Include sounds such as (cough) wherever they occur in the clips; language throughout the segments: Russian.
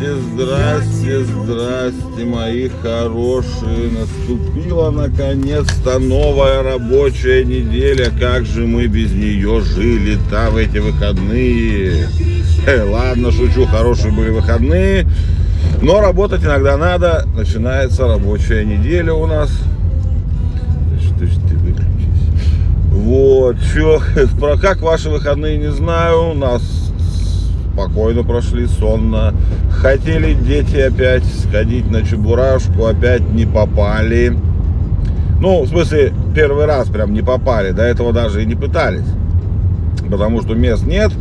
Здрасте, здрасте, здрасте, мои хорошие. Наступила наконец-то новая рабочая неделя. Как же мы без нее жили-то в эти выходные? Э, ладно, шучу, хорошие были выходные. Но работать иногда надо. Начинается рабочая неделя у нас. Что ж ты выключись? Вот, что, (laughs) про как ваши выходные, не знаю. У нас спокойно прошли, сонно. Хотели дети опять сходить на Чебурашку, опять не попали. Ну, в смысле, первый раз прям не попали, до этого даже и не пытались. Потому что мест нет.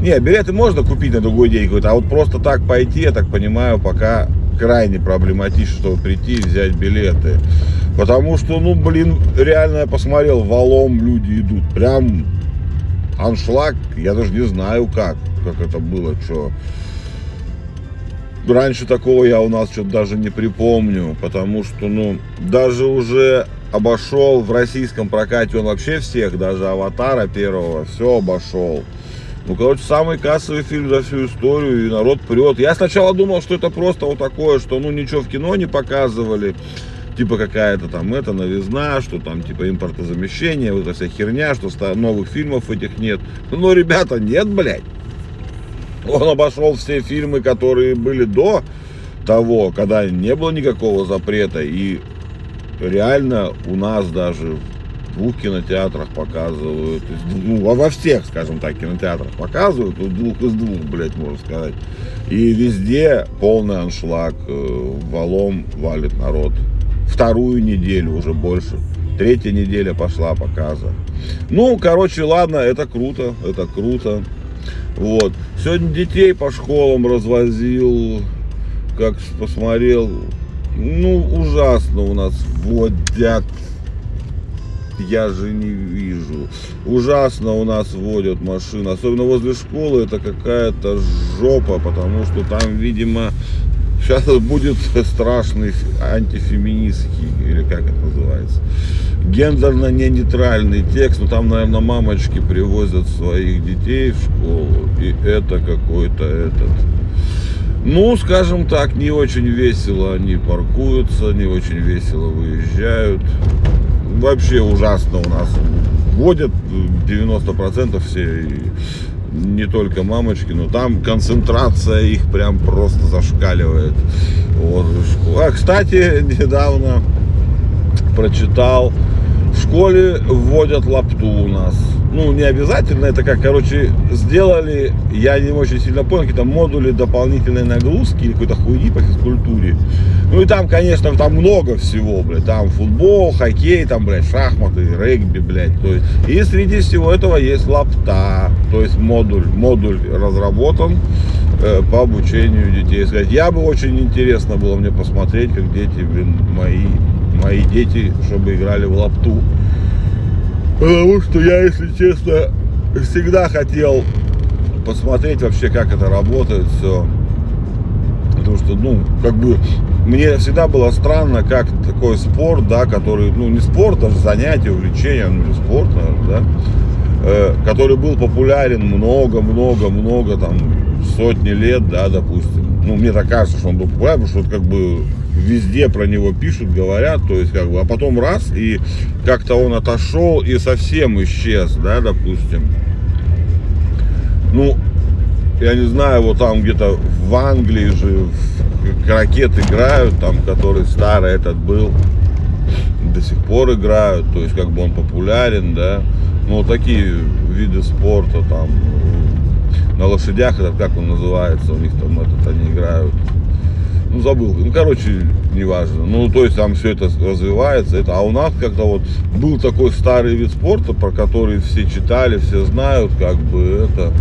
Не, билеты можно купить на другой день какой-то, а вот просто так пойти, я так понимаю, пока крайне проблематично, чтобы прийти и взять билеты. Потому что, ну, блин, реально я посмотрел, валом люди идут. Прям аншлаг, я даже не знаю как, как это было, что. Раньше такого я у нас что-то даже не припомню, потому что, ну, даже уже обошел в российском прокате он вообще всех, даже аватара первого, все обошел. Ну, короче, самый кассовый фильм за всю историю, и народ прет. Я сначала думал, что это просто вот такое, что, ну, ничего в кино не показывали, типа какая-то там это новизна, что там типа импортозамещение, вот эта вся херня, что новых фильмов этих нет. Но, ребята, нет, блядь. Он обошел все фильмы, которые были до того, когда не было никакого запрета. И реально у нас даже в двух кинотеатрах показывают, ну, во всех, скажем так, кинотеатрах показывают, вот двух из двух, блядь, можно сказать. И везде полный аншлаг, э, валом валит народ. Вторую неделю уже больше. Третья неделя пошла показа. Ну, короче, ладно, это круто, это круто. Вот. Сегодня детей по школам развозил, как посмотрел. Ну, ужасно у нас водят. Я же не вижу. Ужасно у нас водят машины. Особенно возле школы это какая-то жопа, потому что там, видимо, сейчас будет (laughs) страшный антифеминистский, или как это называется гендерно-нейтральный текст, ну там, наверное, мамочки привозят своих детей в школу, и это какой-то этот, ну, скажем так, не очень весело они паркуются, не очень весело выезжают. Вообще ужасно у нас водят 90% все, не только мамочки, но там концентрация их прям просто зашкаливает. Вот. А, кстати, (laughs) недавно прочитал в школе вводят лапту у нас. Ну, не обязательно, это как, короче, сделали, я не очень сильно понял, какие-то модули дополнительной нагрузки или какой-то хуйни по физкультуре. Ну и там, конечно, там много всего, блядь, там футбол, хоккей, там, блядь, шахматы, регби, блядь, то есть, и среди всего этого есть лапта, то есть модуль, модуль разработан э, по обучению детей. Сказать, я бы очень интересно было мне посмотреть, как дети, блин, мои мои дети, чтобы играли в лапту. Потому что я, если честно, всегда хотел посмотреть вообще, как это работает все. Потому что, ну, как бы, мне всегда было странно, как такой спорт, да, который, ну, не спорт, даже занятие, увлечение, ну, не спорт, наверное, да, э, который был популярен много-много-много, там, сотни лет, да, допустим. Ну, мне так кажется, что он был популярен, потому что, как бы, везде про него пишут, говорят, то есть как бы, а потом раз, и как-то он отошел и совсем исчез, да, допустим. Ну, я не знаю, вот там где-то в Англии же в ракет играют, там, который старый этот был, до сих пор играют, то есть как бы он популярен, да. Ну, такие виды спорта, там, на лошадях, этот, как он называется, у них там этот, они играют, ну забыл, ну короче, неважно. Ну то есть там все это развивается, это, а у нас как-то вот был такой старый вид спорта, про который все читали, все знают, как бы это.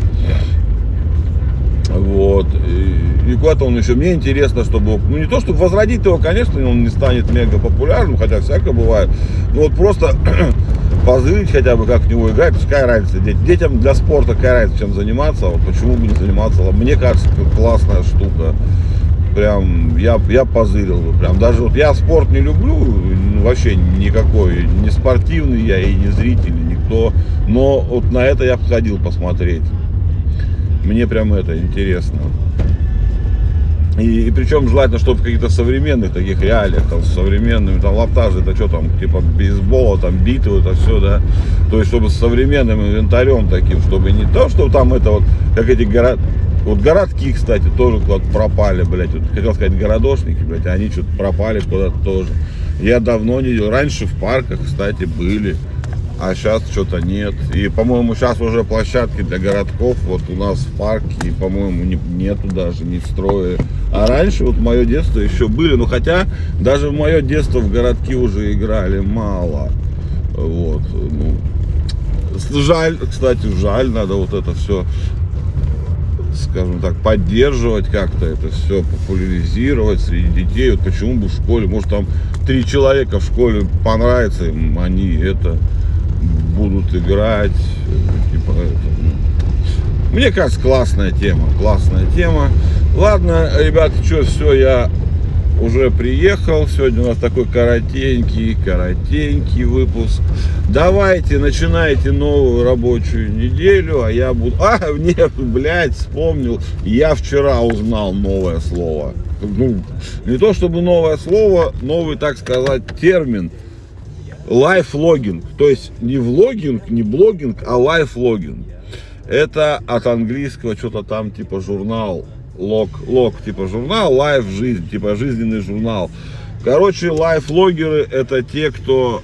И, куда-то он еще, мне интересно, чтобы, ну не то, чтобы возродить его, конечно, он не станет мега популярным, хотя всякое бывает. Ну вот просто (clears throat) позырить хотя бы, как в него играть, какая разница, детям для спорта какая разница, чем заниматься, вот почему бы не заниматься, мне кажется, классная штука прям я, я позырил бы прям. Даже вот я спорт не люблю, ну, вообще никакой, не спортивный я и не зритель, никто. Но вот на это я ходил посмотреть. Мне прям это интересно. И, и причем желательно, чтобы в каких-то современных таких реалиях, там, современными, там, лаптажи, это что там, типа бейсбола, там, биты, это все, да. То есть, чтобы с современным инвентарем таким, чтобы не то, что там это вот, как эти город, вот городки, кстати, тоже куда-то пропали, блядь. Вот, хотел сказать городошники, блядь, а они что-то пропали куда-то тоже. Я давно не. Раньше в парках, кстати, были а сейчас что-то нет. И, по-моему, сейчас уже площадки для городков вот у нас в парке, по-моему, не, нету даже, не строили. А раньше, вот мое детство еще были, ну хотя даже в мое детство в городки уже играли мало. Вот, ну, жаль, кстати, жаль, надо вот это все скажем так, поддерживать как-то это все, популяризировать среди детей. Вот почему бы в школе, может там три человека в школе понравится им, они это будут играть. Типа, это, ну. Мне кажется, классная тема, классная тема. Ладно, ребята, что, все, я уже приехал. Сегодня у нас такой коротенький, коротенький выпуск. Давайте, начинайте новую рабочую неделю, а я буду... А, (laughs) нет, блядь, вспомнил. Я вчера узнал новое слово. Ну, не то чтобы новое слово, новый, так сказать, термин – лайфлогинг. То есть не влогинг, не блогинг, а лайфлогинг. Это от английского что-то там типа журнал. Лог, лог типа журнал, лайф жизнь, типа жизненный журнал. Короче, лайфлогеры это те, кто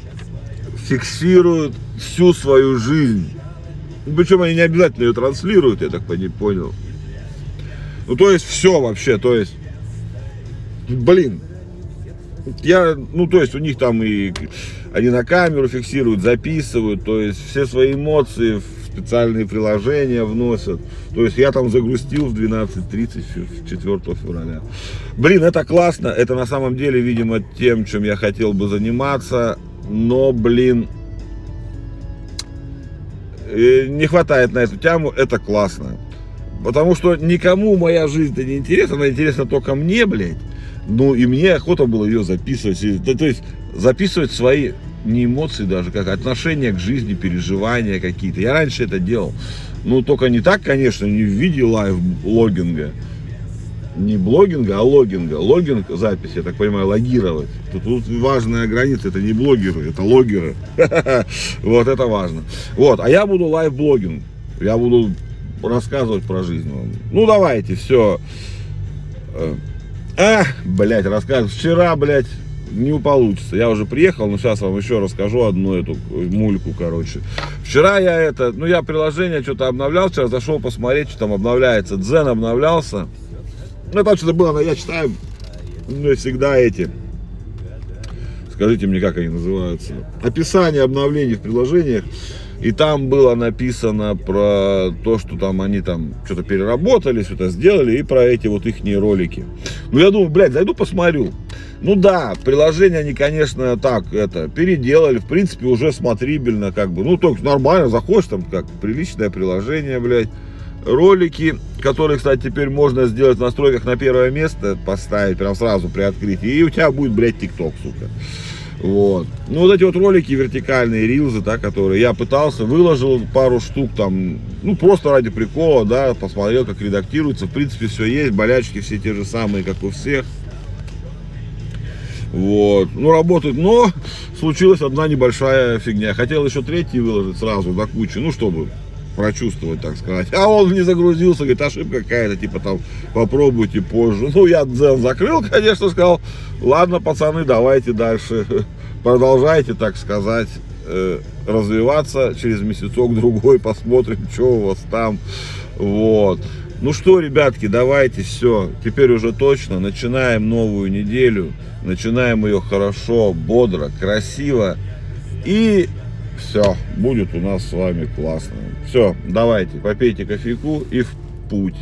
фиксирует всю свою жизнь. Причем они не обязательно ее транслируют, я так не понял. Ну, то есть все вообще, то есть, блин, я, ну, то есть у них там и они на камеру фиксируют, записывают, то есть все свои эмоции в специальные приложения вносят. То есть я там загрустил в 12.30 4 февраля. Блин, это классно, это на самом деле, видимо, тем, чем я хотел бы заниматься, но, блин, э, не хватает на эту тему, это классно. Потому что никому моя жизнь-то не интересна, она интересна только мне, блядь. Ну и мне охота было ее записывать. То, то есть записывать свои не эмоции даже, как отношения к жизни, переживания какие-то. Я раньше это делал. Ну, только не так, конечно, не в виде life logging а. Не blogging а, а logging а. Logging, запись, я так понимаю, логировать. Тут, тут важная граница, это не блогеры, это логеры. (laughs) Вот это важно. Вот, а я буду life blogging. Я буду рассказывать про жизнь вам. Ну, давайте, все. А, блядь, рассказываю. Вчера, блядь, не получится. Я уже приехал, но сейчас вам еще расскажу одну эту мульку, короче. Вчера я это, ну я приложение что-то обновлял, сейчас зашел посмотреть, что там обновляется. Дзен обновлялся. Ну там что-то было, я читаю, ну всегда эти, скажите мне, как они называются, описание обновлений в приложениях. И там было написано про то, что там они там что-то переработали, что-то сделали, и про эти вот их ролики. Ну, я думаю, блядь, зайду посмотрю. Ну да, приложение они, конечно, так, это, переделали, в принципе, уже смотрибельно, как бы, ну, только нормально, заходишь, там, как, приличное приложение, блядь. Ролики, которые, кстати, теперь можно сделать в настройках на первое место, поставить прям сразу при открытии, и у тебя будет, блядь, ТикТок, сука. Вот. Ну, вот эти вот ролики вертикальные, рилзы, да, которые я пытался, выложил пару штук там, ну, просто ради прикола, да, посмотрел, как редактируется. В принципе, все есть, болячки все те же самые, как у всех. Вот. Ну, работает. Но случилась одна небольшая фигня. Хотел еще третий выложить сразу до кучи, ну, чтобы прочувствовать, так сказать. А он не загрузился, говорит, ошибка какая-то, типа там, попробуйте позже. Ну, я дзен закрыл, (laughs) конечно, сказал, ладно, пацаны, давайте дальше, (laughs) продолжайте, так сказать, э, развиваться, через месяцок-другой (laughs) посмотрим, что у вас там, вот. Ну что, ребятки, давайте все, теперь уже точно, начинаем новую неделю, начинаем ее хорошо, бодро, красиво. И все, будет у нас с вами классно. Все, давайте, попейте кофейку и в путь.